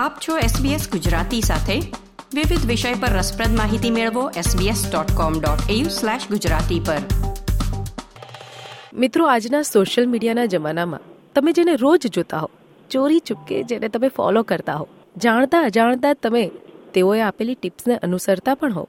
આપ છો SBS ગુજરાતી સાથે. વિવિધ વિષય પર રસપ્રદ માહિતી મેળવો sbs.com.au/gujarati પર. મિત્રો, આજના સોશિયલ મીડિયાના જમાનામાં તમે જેને રોજ જોતા હો, ચોરી, ચૂપકે જેને તમે ફોલો કરતા હો, જાણતા અજાણતા તમે તેઓએ આપેલી ટિપ્સને અનુસરતા પણ હો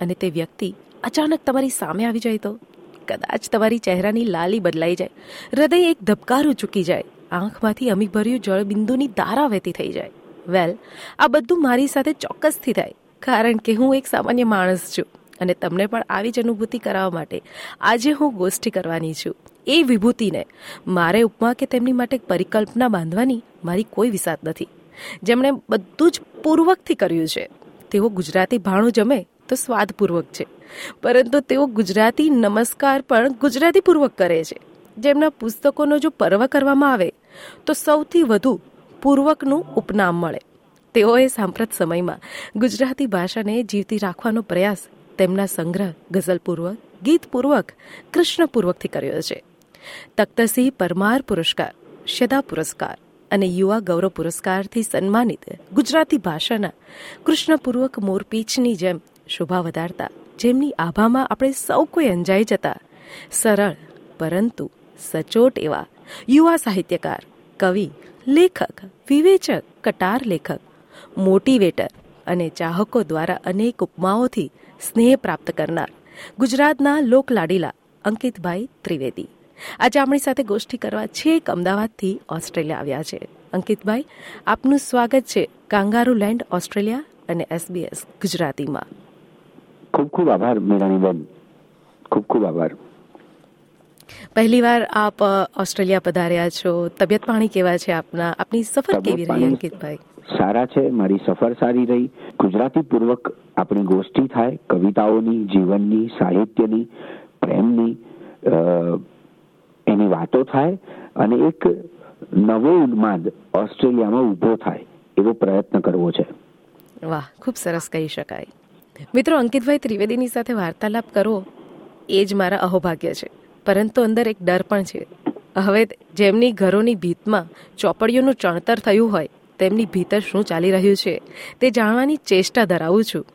અને તે વ્યક્તિ અચાનક તમારી સામે આવી જાય તો? કદાચ તમારી ચહેરાની લાલી બદલાઈ જાય, હૃદય એક ધબકારું ચૂકી જાય, આંખમાંથી અમીભર્યું જળબિંદુની ધારા વહેતી થઈ જાય. વેલ આ બધું મારી સાથે ચોક્કસથી થાય, કારણ કે હું એક સામાન્ય માણસ છું અને તમને પણ આવી જ અનુભૂતિ કરાવવા માટે આજે હું ગોષ્ઠી કરવાની છું. એ વિભૂતિને મારે ઉપમા કે તેમની માટે પરિકલ્પના બાંધવાની મારી કોઈ વિસાત નથી. જેમણે બધું જ પૂર્વકથી કર્યું છે. તેઓ ગુજરાતી ભાણું જમે તો સ્વાદપૂર્વક છે, પરંતુ તેઓ ગુજરાતી નમસ્કાર પણ ગુજરાતીપૂર્વક કરે છે. જેમના પુસ્તકોનો જો પર્વ કરવામાં આવે, તો સૌથી વધુ પૂર્વકનું ઉપનામ મળે. તેઓએ સાંપ્રત સમયમાં ગુજરાતી ભાષાને જીવતી રાખવાનો પ્રયાસ તેમના સંગ્રહ, ગઝલપૂર્વક, ગીતપૂર્વક, કૃષ્ણપૂર્વકથી કર્યો છે. તખ્તસિંહ પરમાર પુરસ્કાર શદા પુરસ્કાર અને યુવા ગૌરવ પુરસ્કારથી સન્માનિત ગુજરાતી ભાષાના કૃષ્ણપૂર્વક મોરપીંછની જેમ શોભા વધારતા, જેમની આભામાં આપણે સૌ કોઈ અંજાઈ જતા, સરળ પરંતુ સચોટ એવા યુવા સાહિત્યકાર, કવિ લેખક, વિવેચક, કટાર લેખક, મોટિવેટર અને ચાહકો દ્વારા અનેક ઉપમાઓથી સ્નેહ પ્રાપ્ત કરનાર ગુજરાતના લોકલાડીલા અંકિતભાઈ ત્રિવેદી. આજે આપણી સાથે ગોષ્ઠી કરવા છેક અમદાવાદથી ઓસ્ટ્રેલિયા આવ્યા છે. અંકિતભાઈ, આપનું સ્વાગત છે કાંગારુ લેન્ડ ઓસ્ટ્રેલિયા અને એસબીએસ ગુજરાતીમાં. ખૂબ ખૂબ આભાર મેરાણીબેન ખૂબ ખૂબ આભાર. પહેલીવાર આપ ઓસ્ટ્રેલિયા પધાર્યા છો. તબિયત પાણી કેવા છે આપના? આપની સફર કેવી રહી અંકિતભાઈ? સારા છે મારી સફર સારી રહી. ગુજરાતી પૂર્વક આપણી ગોષ્ઠી થાય કવિતાઓની જીવનની સાહિત્યની પ્રેમની એની વાતો થાય અને એક નવો ઉન્માદ ઓસ્ટ્રેલિયામાં ઊભો થાય એવો પ્રયત્ન કરવો છે. વાહ ખૂબ સરસ કહી શકાય. મિત્રો અંકિતભાઈ ત્રિવેદીની સાથે વાર્તાલાપ કરો એ જ મારા અહોભાગ્ય છે. પરંતુ અંદર એક ડર પણ છે. હવે જેમની ઘરોની ભીતમાં ચોપડીઓનું ચણતર થયું હોય, તેમની ભીતર શું ચાલી રહ્યું છે, તે જાણવાની ચેષ્ટા ધરાવું છું.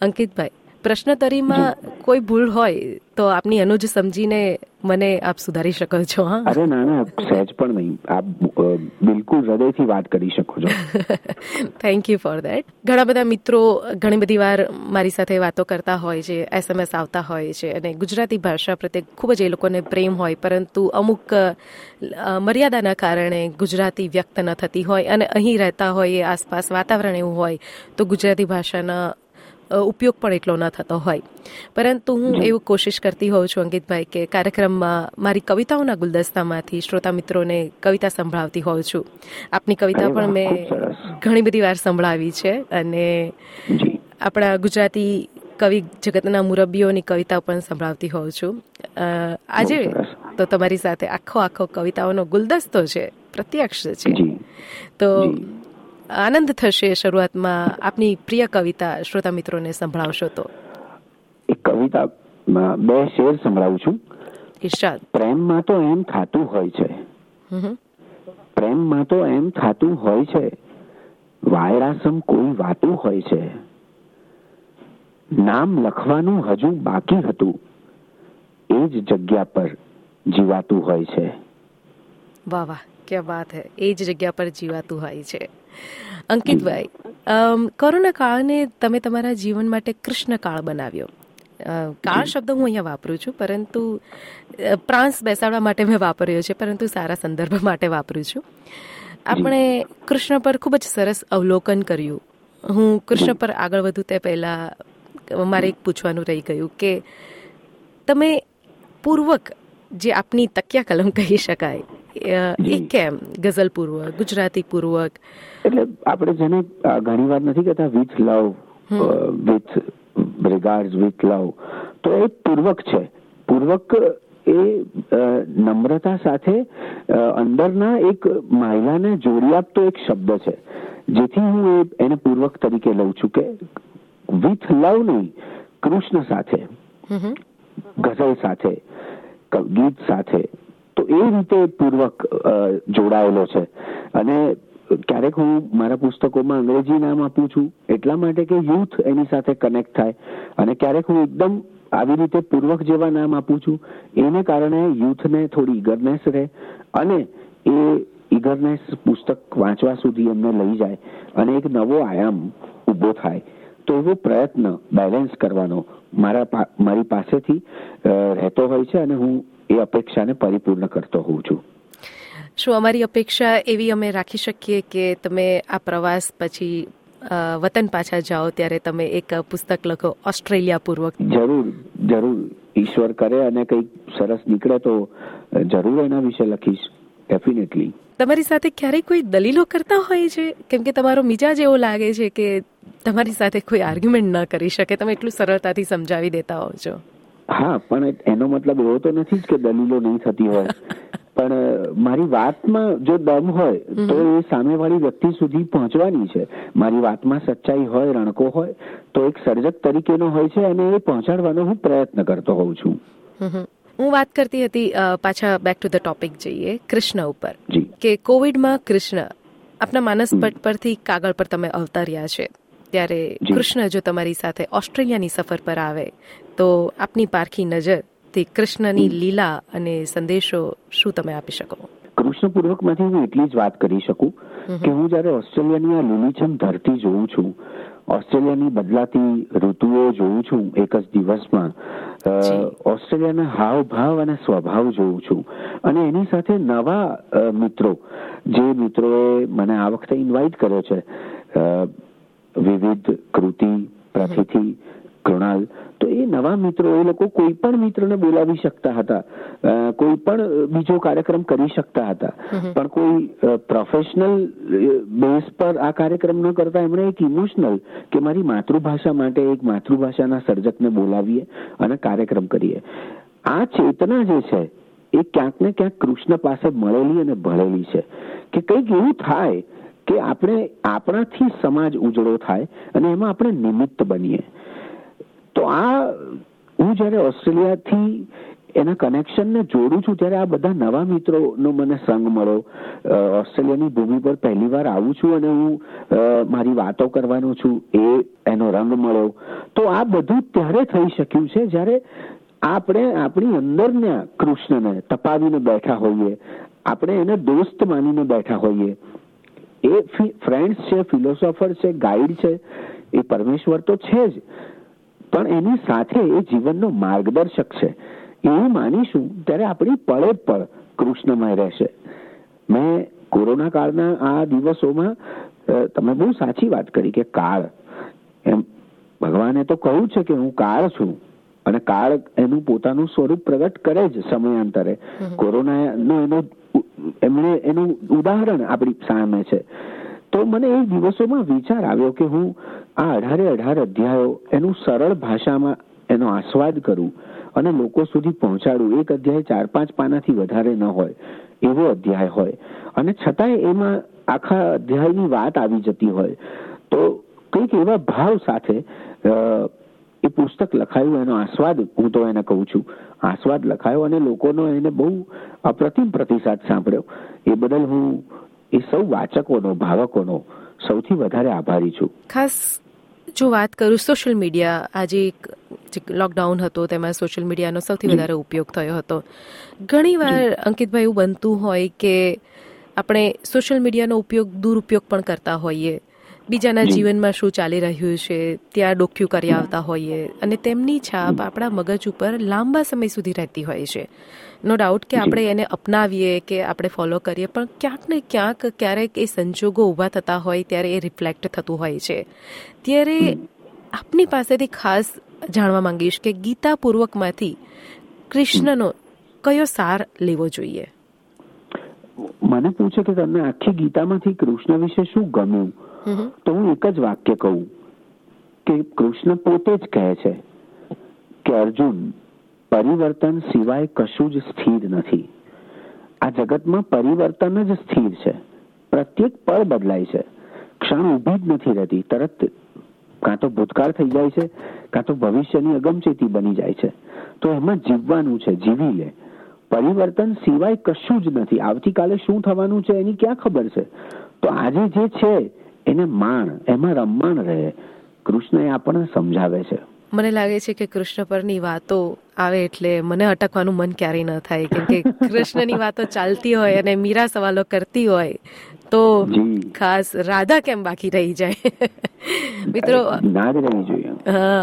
અંકિતભાઈ પ્રશ્નતરીમાં કોઈ ભૂલ હોય તો આપની અનુજ સમજીને મને આપ સુધારી શકો છો હા. અરે ના ના સહેજ પણ નહીં. આપ બિલકુલ હૃદયથી વાત કરી શકો છો. થેન્ક યુ ફોર ધેટ ઘણા બધા મિત્રો ઘણી બધી વાર મારી સાથે વાતો કરતા હોય છે એસએમએસ આવતા હોય છે અને ગુજરાતી ભાષા પ્રત્યે ખૂબ જ એ લોકોને પ્રેમ હોય પરંતુ અમુક મર્યાદાના કારણે ગુજરાતી વ્યક્ત ન થતી હોય અને અહીં રહેતા હોય આસપાસ વાતાવરણ એવું હોય તો ગુજરાતી ભાષાના ઉપયોગ પણ એટલો ન થતો હોય. પરંતુ હું એવું કોશિશ કરતી હોઉં છું અંકિતભાઈ કે કાર્યક્રમમાં મારી કવિતાઓના ગુલદસ્તામાંથી શ્રોતા મિત્રોને કવિતા સંભળાવતી હોઉં છું. આપની કવિતા પણ મેં ઘણી બધી વાર સંભળાવી છે અને આપણા ગુજરાતી કવિ જગતના મુરબ્બીઓની કવિતા પણ સંભળાવતી હોઉં છું. આજે તો તમારી સાથે આખો આખો કવિતાઓનો ગુલદસ્તો છે પ્રત્યક્ષ છે. તો આનંદ થશે શરૂઆતમાં આપની પ્રિય કવિતા શ્રોતા મિત્રોને સંભળાવશો તો. એક કવિતા બે શેર સંભળાવું છું. ઈર્ષાદ પ્રેમમાં તો એમ ખાતું હોય છે. પ્રેમમાં તો એમ ખાતું હોય છે. વાયરાસમ કોઈ વાતું હોય છે. નામ લખવાનું હજુ બાકી હતું. એ જ જગ્યા પર જીવાતું હોય છે. વાહ વાહ ક્યાં વાત હે. એ જ જગ્યા પર જીવાતું હોય છે. અંકિતભાઈ કોરોના કાળને તમે તમારા જીવન માટે કૃષ્ણ કાળ બનાવ્યો. કાળ શબ્દ હું અહીંયા વાપરું છું પરંતુ પ્રાંસ બેસાડવા માટે મેં વાપર્યો છે પરંતુ સારા સંદર્ભ માટે વાપરું છું. આપણે કૃષ્ણ પર ખૂબ જ સરસ અવલોકન કર્યું. હું કૃષ્ણ પર આગળ વધું તે પહેલાં મારે એક પૂછવાનું રહી ગયું કે તમે પૂર્વક જે આપની તકિયા કલમ કહી શકાય એ કેમ? ગઝલ પૂર્વક ગુજરાતી પૂર્વક? એટલે આપણે જેને ઘણી વાર નથી કહેતા with love with regard with love તો એ પૂર્વક છે. પૂર્વક એ નમ્રતા સાથે અંદરના એક મહિલાને જોડી આપતો એક શબ્દ છે. જેથી હું એને પૂર્વક તરીકે લઉં છું કે વિથ લવ નહીં કૃષ્ણ સાથે ગઝલ સાથે ગીત સાથે તો એ રીતે પૂર્વક જોડાયેલો છે. અને ક્યારેક હું મારા પુસ્તકોમાં અંગ્રેજી નામ આપું છું, એટલા માટે કે યુથ એની સાથે કનેક્ટ થાય. અને ક્યારેક હું એકદમ આવી રીતે પૂર્વક જેવા નામ આપું છું, એને કારણે યુથને થોડી ઇગરનેસ રહે અને એ ઇગરનેસ પુસ્તક વાંચવા સુધી એમને લઈ જાય અને એક નવો આયામ ઊભો થાય. તો એવો પ્રયત્ન બેલેન્સ કરવાનો મારા મારી પાસેથી રહેતો હોય છે અને હું એ અપેક્ષાને પરિપૂર્ણ કરતો હોઉં છું. શું અમારી અપેક્ષા એવી અમે રાખી શકીએ કે તમે આ પ્રવાસ પછી વતન પાછા જાઓ ત્યારે તમે એક પુસ્તક લખો ઓસ્ટ્રેલિયા પૂર્વક જરૂર જરૂર. ઈશ્વર કરે અને કંઈક સરસ નીકળે તો જરૂર એના વિશે લખીશ. ડેફિનેટલી તમારી સાથે ક્યારેય કોઈ દલીલો કરતા હોય છે? કેમ કે તમારો મિજાજ એવો લાગે છે કે તમારી સાથે કોઈ આર્ગ્યુમેન્ટ ન કરી શકે. તમે એટલું સરળતાથી સમજાવી દેતા હોવ છો. હા પણ એનો મતલબ એવો તો નથી જ કે દલીલો નહીં થતી હોય. પણ મારી વાતમાં જો દમ હોય તો એ સામેવાળી વ્યક્તિ સુધી પહોંચવાની છે. મારી વાતમાં સચ્ચાઈ હોય રણકો હોય તો એક સર્જક તરીકેનો હોય છે અને એ પહોંચાડવાનો હું પ્રયત્ન કરતો હોઉં છું. હું વાત કરતી હતી પાછા બેક ટુ ધ ટોપિક જઈએ કૃષ્ણ ઉપર. કે કોવિડમાં કૃષ્ણ આપના માનસ પટ પરથી કાગળ પર તમે અવતર્યા છે. ત્યારે કૃષ્ણ જો તમારી સાથે ઓસ્ટ્રેલિયાની સફર પર આવે તો આપની પારખી નજર તે કૃષ્ણની લીલા અને સંદેશો શું તમે આપી શકો? કૃષ્ણ પૂર્વકમાંથી હું એટલી જ વાત કરી શકું કે હું જયારે ઓસ્ટ્રેલિયાની આ લીલીછમ ધરતી જોઉં છું ઓસ્ટ્રેલિયાની બદલાતી ઋતુઓ જોઉં છું એક જ દિવસમાં ઓસ્ટ્રેલિયાના હાવભાવ અને સ્વભાવ જોઉં છું. અને એની સાથે નવા મિત્રો જે મિત્રોએ મને આ વખતે ઇન્વાઇટ કર્યો છે વિવિધ કૃતિ પ્રતિથિ કૃણાલ. તો એ નવા મિત્રો એ લોકો કોઈ પણ મિત્રને બોલાવી શકતા હતા. કોઈ પણ બીજો કાર્યક્રમ કરી શકતા હતા. પણ કોઈ પ્રોફેશનલ બેઝ પર આ કાર્યક્રમ ન કરતા એમણે એક ઇમોશનલ કે મારી માતૃભાષા માટે એક માતૃભાષાના સર્જકને બોલાવીએ અને કાર્યક્રમ કરીએ. આ ચેતના જે છે એ ક્યાંક ને ક્યાંક કૃષ્ણ પાસે મળેલી અને ભળેલી છે. કે કંઈક એવું થાય કે આપણે આપણાથી સમાજ ઉજળો થાય અને એમાં આપણે નિમિત્ત બનીએ. તો આ હું જ્યારે ઓસ્ટ્રેલિયાથી એના કનેક્શનને જોડું છું, ત્યારે આ બધા નવા મિત્રોનો મને સંગ મળ્યો. ઓસ્ટ્રેલિયાની ભૂમિ પર પહેલી વાર આવું છું અને હું મારી વાતો કરવાનો છું, એ એનો રંગ મળ્યો. તો આ બધું ત્યારે થઈ શક્યું છે, જ્યારે આપણે આપણી અંદરના કૃષ્ણને તપાવીને બેઠા હોઈએ, આપણે એને દોસ્ત માનીને બેઠા હોઈએ. એ ફ્રેન્ડ્સ છે ફિલોસોફર છે ગાઈડ છે, એ પરમેશ્વર તો છે જ. પણ એની સાથે એ જીવનનો માર્ગદર્શક છે. એવું માનીશું ત્યારે આપણી પળે પળ કૃષ્ણમય રહેશે. મેં કોરોના કાળના આ દિવસોમાં તમે બહુ સાચી વાત કરી કે કાળ. એમ, ભગવાને તો કહ્યું છે કે હું કાળ છું. અને કાળ એનું પોતાનું સ્વરૂપ પ્રગટ કરે જ સમયાંતરે. કોરોના નો એનો એમણે એનું ઉદાહરણ આપણી સામે છે. તો મને એ દિવસોમાં વિચાર આવ્યો કે હું આ અઢારે અઢાર અધ્યાયો એનું સરળ ભાષામાં એનો આસ્વાદ કરું અને લોકો સુધી પહોંચાડું. એક અધ્યાય ચાર પાંચ પાનાથી વધારે ન હોય એવો અધ્યાય હોય. અને છતાંય એમાં આખા અધ્યાયની વાત આવી જતી હોય. તો કંઈક એવા ભાવ સાથે એ પુસ્તક લખાયું એનો આસ્વાદ હું તો એને કહું છું. આસ્વાદ લખાયો અને લોકોનો એને બહુ અપ્રતિમ પ્રતિસાદ સાંભળ્યો. એ બદલ હું એ સૌ વાચકોનો ભાવકોનો સૌથી વધારે આભારી છું. ખાસ જો વાત કરું સોશિયલ મીડિયા આજે એક લોકડાઉન હતો તેમાં સોશિયલ મીડિયાનો સૌથી વધારે ઉપયોગ થયો હતો. ઘણીવાર અંકિતભાઈ એવું બનતું હોય કે આપણે સોશિયલ મીડિયાનો ઉપયોગ દુરુપયોગ પણ કરતા હોઈએ. બીજાના જીવનમાં શું ચાલી રહ્યું છે ત્યાં ડોક્યુ કરી આવતા હોઈએ અને તેમની છાપ આપણા મગજ ઉપર લાંબા સમય સુધી રહેતી હોય છે. નો ડાઉટ કે આપણે એને અપનાવીએ કે આપણે ફોલો કરીએ પણ ક્યાંક ને ક્યાંક ક્યારેક એ સંજોગો ઊભા થતા હોય ત્યારે એ રિફ્લેક્ટ થતું હોય છે. ત્યારે આપની પાસેથી ખાસ જાણવા માંગીશ કે ગીતા પૂર્વકમાંથી કૃષ્ણનો કયો સાર લેવો જોઈએ? મને પૂછે કે તમને આખી ગીતામાંથી કૃષ્ણ વિશે શું ગમ્યું? તો હું એક જ વાક્ય કહું કે કૃષ્ણ પોતે જ કહે છે કે અર્જુન, પરિવર્તન સિવાય કશું જ સ્થિર નથી. આ જગતમાં પરિવર્તન જ સ્થિર છે. પ્રત્યેક પળ બદલાય છે. ક્ષણ ઊભી જ નથી રહેતી. તરત કાં તો ભૂતકાળ થઈ જાય છે, કાં તો ભવિષ્યની અગમચેતી બની જાય છે. તો એમાં જીવવાનું છે, જીવી લે. પરિવર્તન સિવાય કશું જ નથી. આવતીકાલે શું થવાનું છે એની ક્યાં ખબર છે? તો આજે જે છે એને માણ એમાં રમમાણ રહે. કૃષ્ણ એ આપણને સમજાવે છે. મને લાગે છે કે કૃષ્ણ પરની વાતો આવે એટલે મને અટકવાનું મન ક્યારેય ન થાય. કેમ કે કૃષ્ણની વાતો ચાલતી હોય અને મીરા સવાલો કરતી હોય તો ખાસ રાધા કેમ બાકી રહી જાય? મિત્રો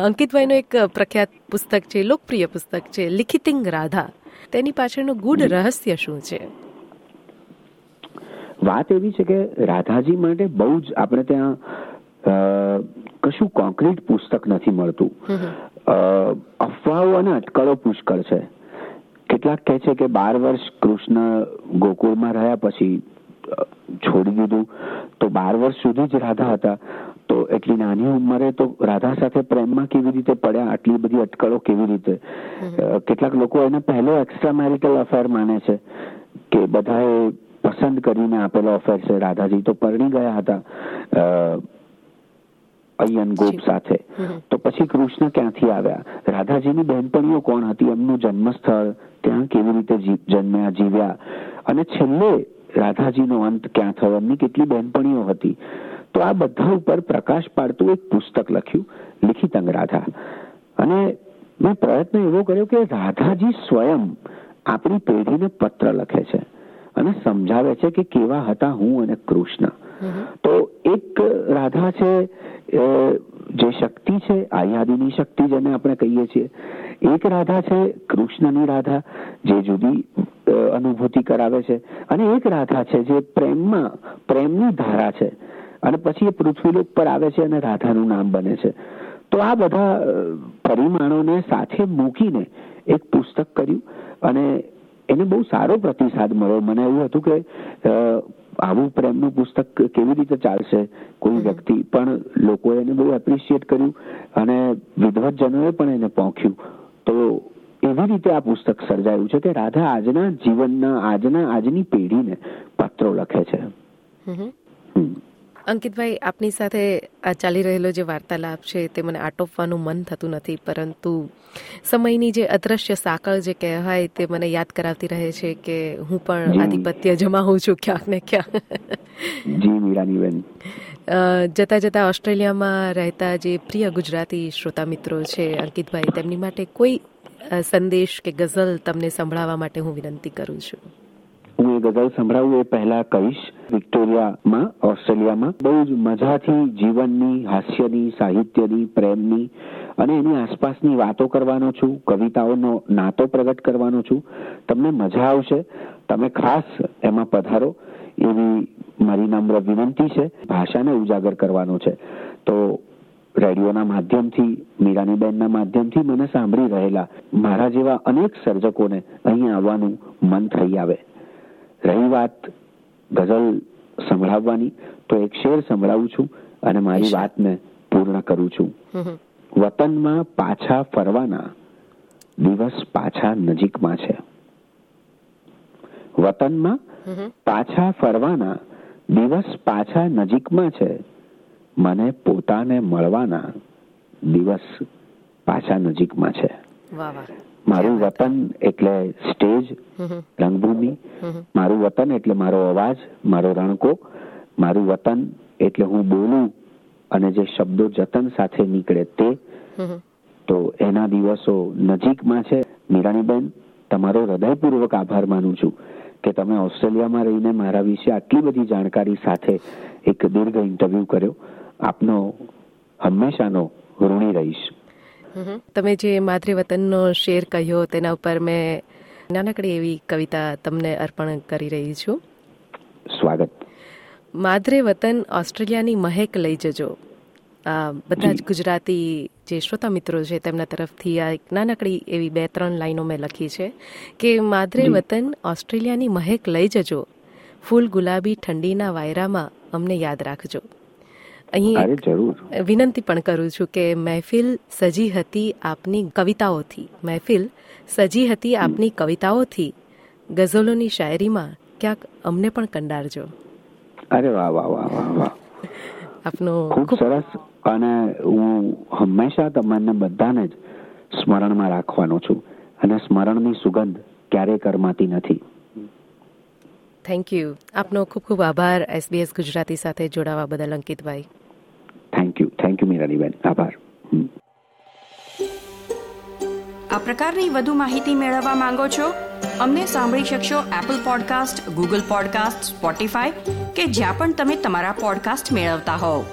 અંકિતભાઈનું એક પ્રખ્યાત પુસ્તક છે લોકપ્રિય પુસ્તક છે લિખિતિંગ રાધા. તેની પાછળનું ગુડ રહસ્ય શું છે? વાત એવી છે કે રાધાજી માટે બહુ જ આપણે ત્યાં કશું કોન્ક્રીટ પુસ્તક નથી મળતું. અફવાઓ અને અટકળો પુષ્કળ છે. કેટલાક કહે છે કે બાર વર્ષ કૃષ્ણ ગોકુળમાં રહ્યા પછી છોડી દીધું. તો બાર વર્ષ સુધી જ રાધા હતા. તો એટલી નાની ઉંમરે તો રાધા સાથે પ્રેમમાં કેવી રીતે પડ્યા? આટલી બધી અટકળો કેવી રીતે? કેટલાક લોકો એને પહેલો એક્સ્ટ્રા મેરિટલ અફેર માને છે. કે બધાએ પસંદ કરીને આપેલો અફેર છે. રાધાજી તો પરણી ગયા હતા અયન ગોપ સાથે. તો પછી કૃષ્ણ ક્યાંથી આવ્યા? રાધાજીની બહેનપણીઓ કોણ હતી? એમનું જન્મસ્થળ ત્યાં કેવી રીતે જન્મ્યા જીવ્યા? અને છેલ્લે રાધાજીનો અંત ક્યાં થયો? એમની કેટલી બહેનપણીઓ હતી? તો આ બધા ઉપર પ્રકાશ પાડતું એક પુસ્તક લખ્યું લિખિતંગ રાધા. અને મેં પ્રયત્ન એવો કર્યો કે રાધાજી સ્વયં આપણી પેઢીને પત્ર લખે છે. અને સમજાવે છે કે કેવા હતા હું અને કૃષ્ણ. તો એક રાધા છે જે શક્તિ છે આયાદીની શક્તિ જેને આપણે કહીએ છીએ એક રાધા છે કૃષ્ણની રાધા જે જુદી અનુભૂતિ કરાવે છે અને એક રાધા છે જે પ્રેમમાં પ્રેમની ધારા છે અને પછી એ પૃથ્વીલોક પર આવે છે અને રાધાનું નામ બને છે. તો આ બધા પરિમાણોને સાથે મૂકીને એક પુસ્તક કર્યું અને એને બહુ સારો પ્રતિસાદ મળ્યો. મને એવું હતું કે આવું પ્રેમનું પુસ્તક કેવી રીતે ચાલશે કોઈ વ્યક્તિ. પણ લોકોએ એને બહુ એપ્રિશિએટ કર્યું અને વિદ્વતજનોએ પણ એને પહોંચ્યું તો એવી રીતે આ પુસ્તક સર્જાયું છે કે રાધા આજના જીવનના આજના આજની પેઢીને પત્રો લખે છે. અંકિતભાઈ આપની સાથે આ ચાલી રહેલો જે વાર્તાલાપ છે તે મને આટોપવાનું મન થતું નથી પરંતુ સમયની જે અદ્રશ્ય સાંકળ જે કહેવાય તે મને યાદ કરાવતી રહે છે કે હું પણ. આધિપત્ય જમાવું છું ક્યાંક ને ક્યાંક. જતા જતા ઓસ્ટ્રેલિયામાં રહેતા જે પ્રિય ગુજરાતી શ્રોતા મિત્રો છે અંકિતભાઈ તેમની માટે કોઈ સંદેશ કે ગઝલ તમને સંભળાવવા માટે હું વિનંતી કરું છું. હું સંભળાવું એ પહેલા કહીશ. વિક્ટોરિયામાં, ઓસ્ટ્રેલિયામાં બહુ જ મજાથી જીવનની, હાસ્યની, સાહિત્યની, પ્રેમની અને એની આસપાસની વાતો કરવાનો છું, કવિતાઓનો નાતો પ્રગટ કરવાનો છું. તમને મજા આવશે. તમે ખાસ એમાં પધારો. એવી મારી નમ્ર વિનંતી છે. ભાષાને ઉજાગર કરવાનો છે. તો રેડિયોના માધ્યમથી મીરાની બેનના માધ્યમથી મને સાંભળી રહેલા મારા જેવા અનેક સર્જકોને અહીં આવવાનું મન થઈ આવે. રહી વાત ગઝલ સંભળાવવાની તો એક શેર સંભળાવું છું અને મારી વાતને પૂર્ણ કરું છું. વતનમાં પાછા ફરવાના દિવસ પાછા નજીકમાં છે. વતનમાં. પાછા ફરવાના દિવસ પાછા નજીકમાં છે. મને પોતાને મળવાના દિવસ પાછા નજીકમાં છે. વાહ વાહ. મારું વતન એટલે સ્ટેજ. રંગભૂમિ. મારું વતન એટલે મારો અવાજ મારો રણકો મારું વતન એટલે હું બોલું અને જે શબ્દો જતન સાથે નીકળે તે. તો એના દિવસો નજીકમાં છે મીરાણીબેન તમારો હૃદયપૂર્વક આભાર માનું છું કે તમે ઓસ્ટ્રેલિયામાં રહીને મારા વિશે આટલી બધી જાણકારી સાથે એક દીર્ઘ ઇન્ટરવ્યુ કર્યો આપનો હંમેશાનો ઋણી રહીશ. તમે જે માતૃવતનનો શેર કહ્યો તેના ઉપર મેં નાનકડી એવી કવિતા તમને અર્પણ કરી રહી છું. સ્વાગત. માદરે વતન ઓસ્ટ્રેલિયાની મહેક લઈ જજો. આ બધા જ ગુજરાતી જે શ્રોતા મિત્રો છે તેમના તરફથી આ એક નાનકડી એવી બે ત્રણ લાઈનો મેં લખી છે કે માદરે વતન ઓસ્ટ્રેલિયાની મહેક લઈ જજો. ફૂલ ગુલાબી ઠંડીના વાયરામાં અમને યાદ રાખજો. અહીં જરૂર. વિનંતી પણ કરું છું કે મહેફિલ સજી હતી આપની કવિતાઓથી. મહેફિલ સજી હતી આપની કવિતાઓથી. ગઝલોની શાયરીમાં ક્યાંક અમને પણ કંડારજો. અરે વાહ વાહ વાહ વાહ વાહ. આપનો ખૂબ ખૂબ સરસ. અને હું હંમેશા તમને બધાને જ સ્મરણમાં રાખવાનો છું. અને સ્મરણની સુગંધ ક્યારેય કરમાતી નથી. થેન્ક યુ આપનો ખૂબ ખૂબ આભાર એસબીએસ ગુજરાતી સાથે જોડાવા બદલ અંકિતભાઈ. થેન્ક યુ થેન્ક યુ મીરાનીબેન આભાર આ પ્રકારની વધુ માહિતી મેળવવા માંગો છો? અમને સાંભળી શકશો Apple podcast Google podcast Spotify કે જ્યાં પણ તમે તમારા પોડકાસ્ટ મેળવતા હોવ.